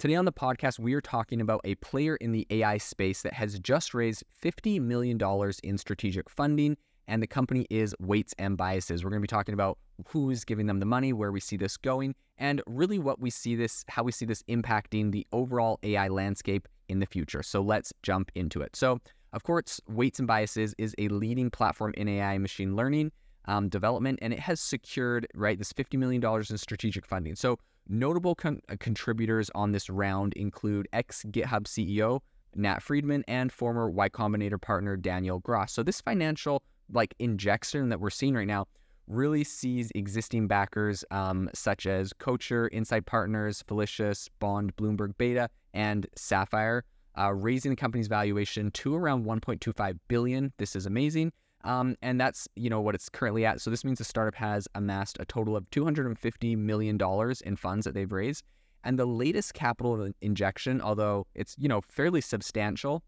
Today on the podcast, we are talking about a player in the AI space that has just raised $50 million in strategic funding, and the company is Weights and Biases. We're going to be talking about who's giving them the money, where we see this going, and really what we see this, how we see this impacting the overall AI landscape in the future. So let's jump into it. So of course, Weights and Biases is a leading platform in AI machine learning um, development, and it has secured right this $50 million in strategic funding. So notable con- uh, contributors on this round include ex GitHub CEO Nat Friedman and former Y Combinator partner Daniel Gross. So this financial like injection that we're seeing right now really sees existing backers um, such as Coatue, Insight Partners, Felicis, Bond, Bloomberg Beta, and Sapphire uh, raising the company's valuation to around 1.25 billion. This is amazing. Um, and that's you know what it's currently at. So this means the startup has amassed a total of 250 million dollars in funds that they've raised. And the latest capital injection, although it's you know fairly substantial,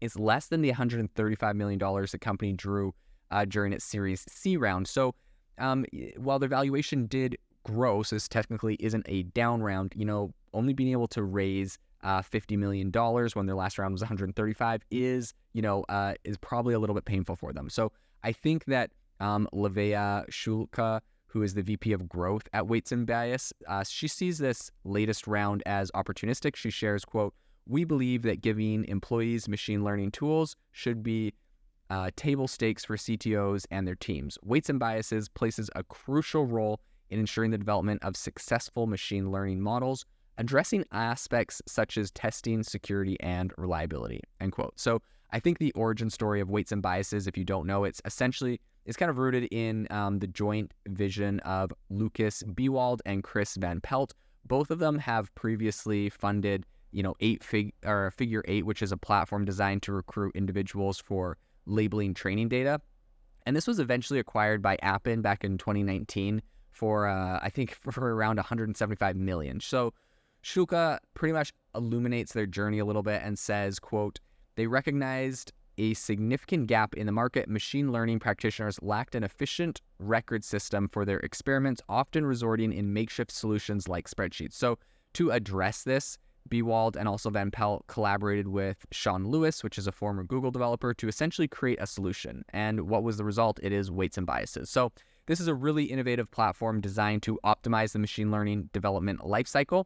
is less than the 135 million dollars the company drew uh, during its Series C round. So um, while their valuation did grow, so this technically isn't a down round, you know, only being able to raise uh, $50 million when their last round was 135 is, you know, uh, is probably a little bit painful for them. So I think that um, Livea Shukla, who is the VP of growth at Weights and Bias, uh, she sees this latest round as opportunistic. She shares, quote, we believe that giving employees machine learning tools should be uh, table stakes for CTOs and their teams. Weights and Biases places a crucial role in ensuring the development of successful machine learning models addressing aspects such as testing, security, and reliability, end quote. So I think the origin story of weights and biases, if you don't know, it's essentially is kind of rooted in um, the joint vision of Lucas Biewald and Chris Van Pelt. Both of them have previously funded, you know, eight fig or Figure Eight, which is a platform designed to recruit individuals for labeling training data. And this was eventually acquired by Appen back in 2019 for, uh, I think, for around 175 million. So Shukla pretty much illuminates their journey a little bit and says, quote, they recognized a significant gap in the market. Machine learning practitioners lacked an efficient record system for their experiments, often resorting in makeshift solutions like spreadsheets. So to address this, Biewald and also Van Pelt collaborated with Shawn Lewis, which is a former Google developer, to essentially create a solution. And what was the result? It is weights and biases. So this is a really innovative platform designed to optimize the machine learning development lifecycle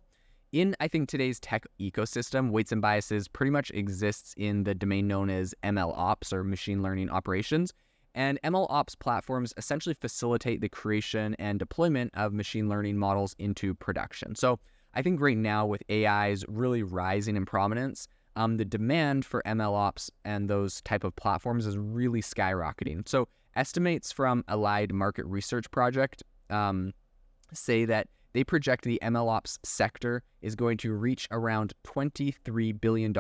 in I think today's tech ecosystem, weights and biases pretty much exists in the domain known as ML ops or machine learning operations. And ML ops platforms essentially facilitate the creation and deployment of machine learning models into production. So I think right now with AI's really rising in prominence, um, the demand for ML ops and those type of platforms is really skyrocketing. So estimates from Allied Market Research Project um, say that they project the MLOps sector is going to reach around $23 billion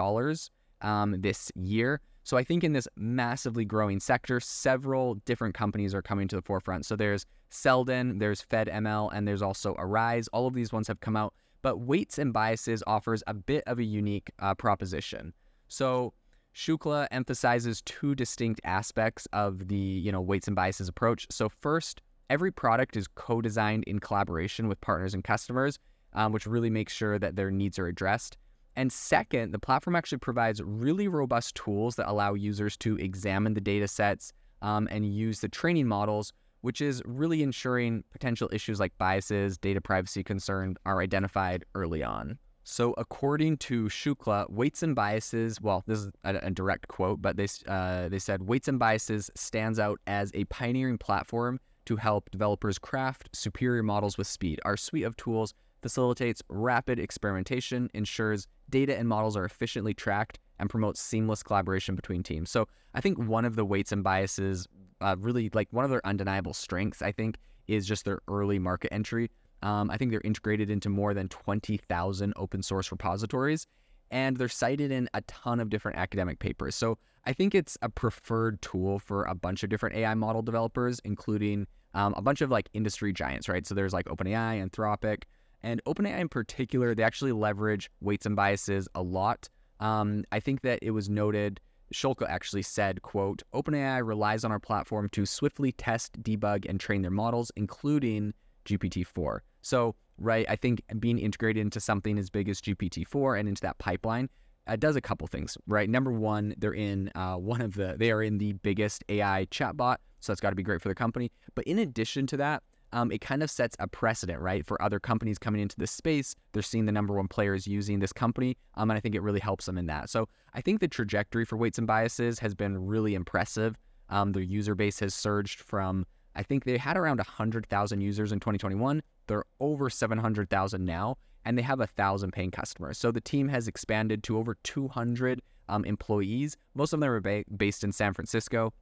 um, this year. So I think in this massively growing sector, several different companies are coming to the forefront. So there's Seldon, there's FedML, and there's also Arize. All of these ones have come out, but Weights and Biases offers a bit of a unique uh, proposition. So Shukla emphasizes two distinct aspects of the you know weights and biases approach. So first, every product is co-designed in collaboration with partners and customers, um, which really makes sure that their needs are addressed. And second, the platform actually provides really robust tools that allow users to examine the data sets um, and use the training models, which is really ensuring potential issues like biases, data privacy concerns are identified early on. So, according to Shukla, weights and biases, well, this is a, a direct quote, but they, uh, they said weights and biases stands out as a pioneering platform to help developers craft superior models with speed. Our suite of tools facilitates rapid experimentation, ensures data and models are efficiently tracked, and promotes seamless collaboration between teams. So I think one of the weights and biases, uh, really like one of their undeniable strengths, I think, is just their early market entry. Um, I think they're integrated into more than 20,000 open source repositories, and they're cited in a ton of different academic papers. So I think it's a preferred tool for a bunch of different AI model developers, including um, a bunch of like industry giants, right? So there's like OpenAI, Anthropic, and OpenAI in particular, they actually leverage weights and biases a lot. Um, I think that it was noted. Shukla actually said, quote, OpenAI relies on our platform to swiftly test, debug, and train their models, including GPT-4. So, right, I think being integrated into something as big as GPT-4 and into that pipeline uh, does a couple things, right? Number one, they're in uh, one of the, they are in the biggest AI chatbot, so that's got to be great for the company. But in addition to that, um, it kind of sets a precedent, right, for other companies coming into this space. They're seeing the number one players using this company, um, and I think it really helps them in that. So I think the trajectory for weights and biases has been really impressive. Um, their user base has surged from I think they had around 100,000 users in 2021. They're over 700,000 now, and they have a thousand paying customers. So the team has expanded to over 200 um, employees. Most of them are ba- based in San Francisco.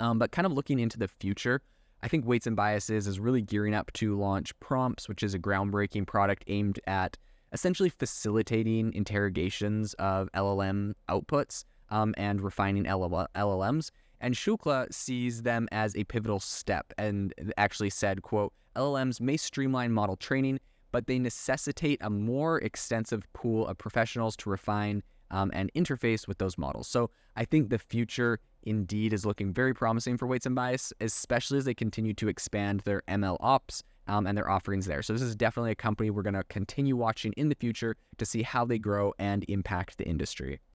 Um, but kind of looking into the future, I think Weights and Biases is really gearing up to launch Prompts, which is a groundbreaking product aimed at essentially facilitating interrogations of LLM outputs um, and refining LLMs. And Shukla sees them as a pivotal step and actually said, quote, LLMs may streamline model training, but they necessitate a more extensive pool of professionals to refine um, and interface with those models. So I think the future indeed is looking very promising for weights and bias, especially as they continue to expand their ML ops um, and their offerings there. So this is definitely a company we're going to continue watching in the future to see how they grow and impact the industry.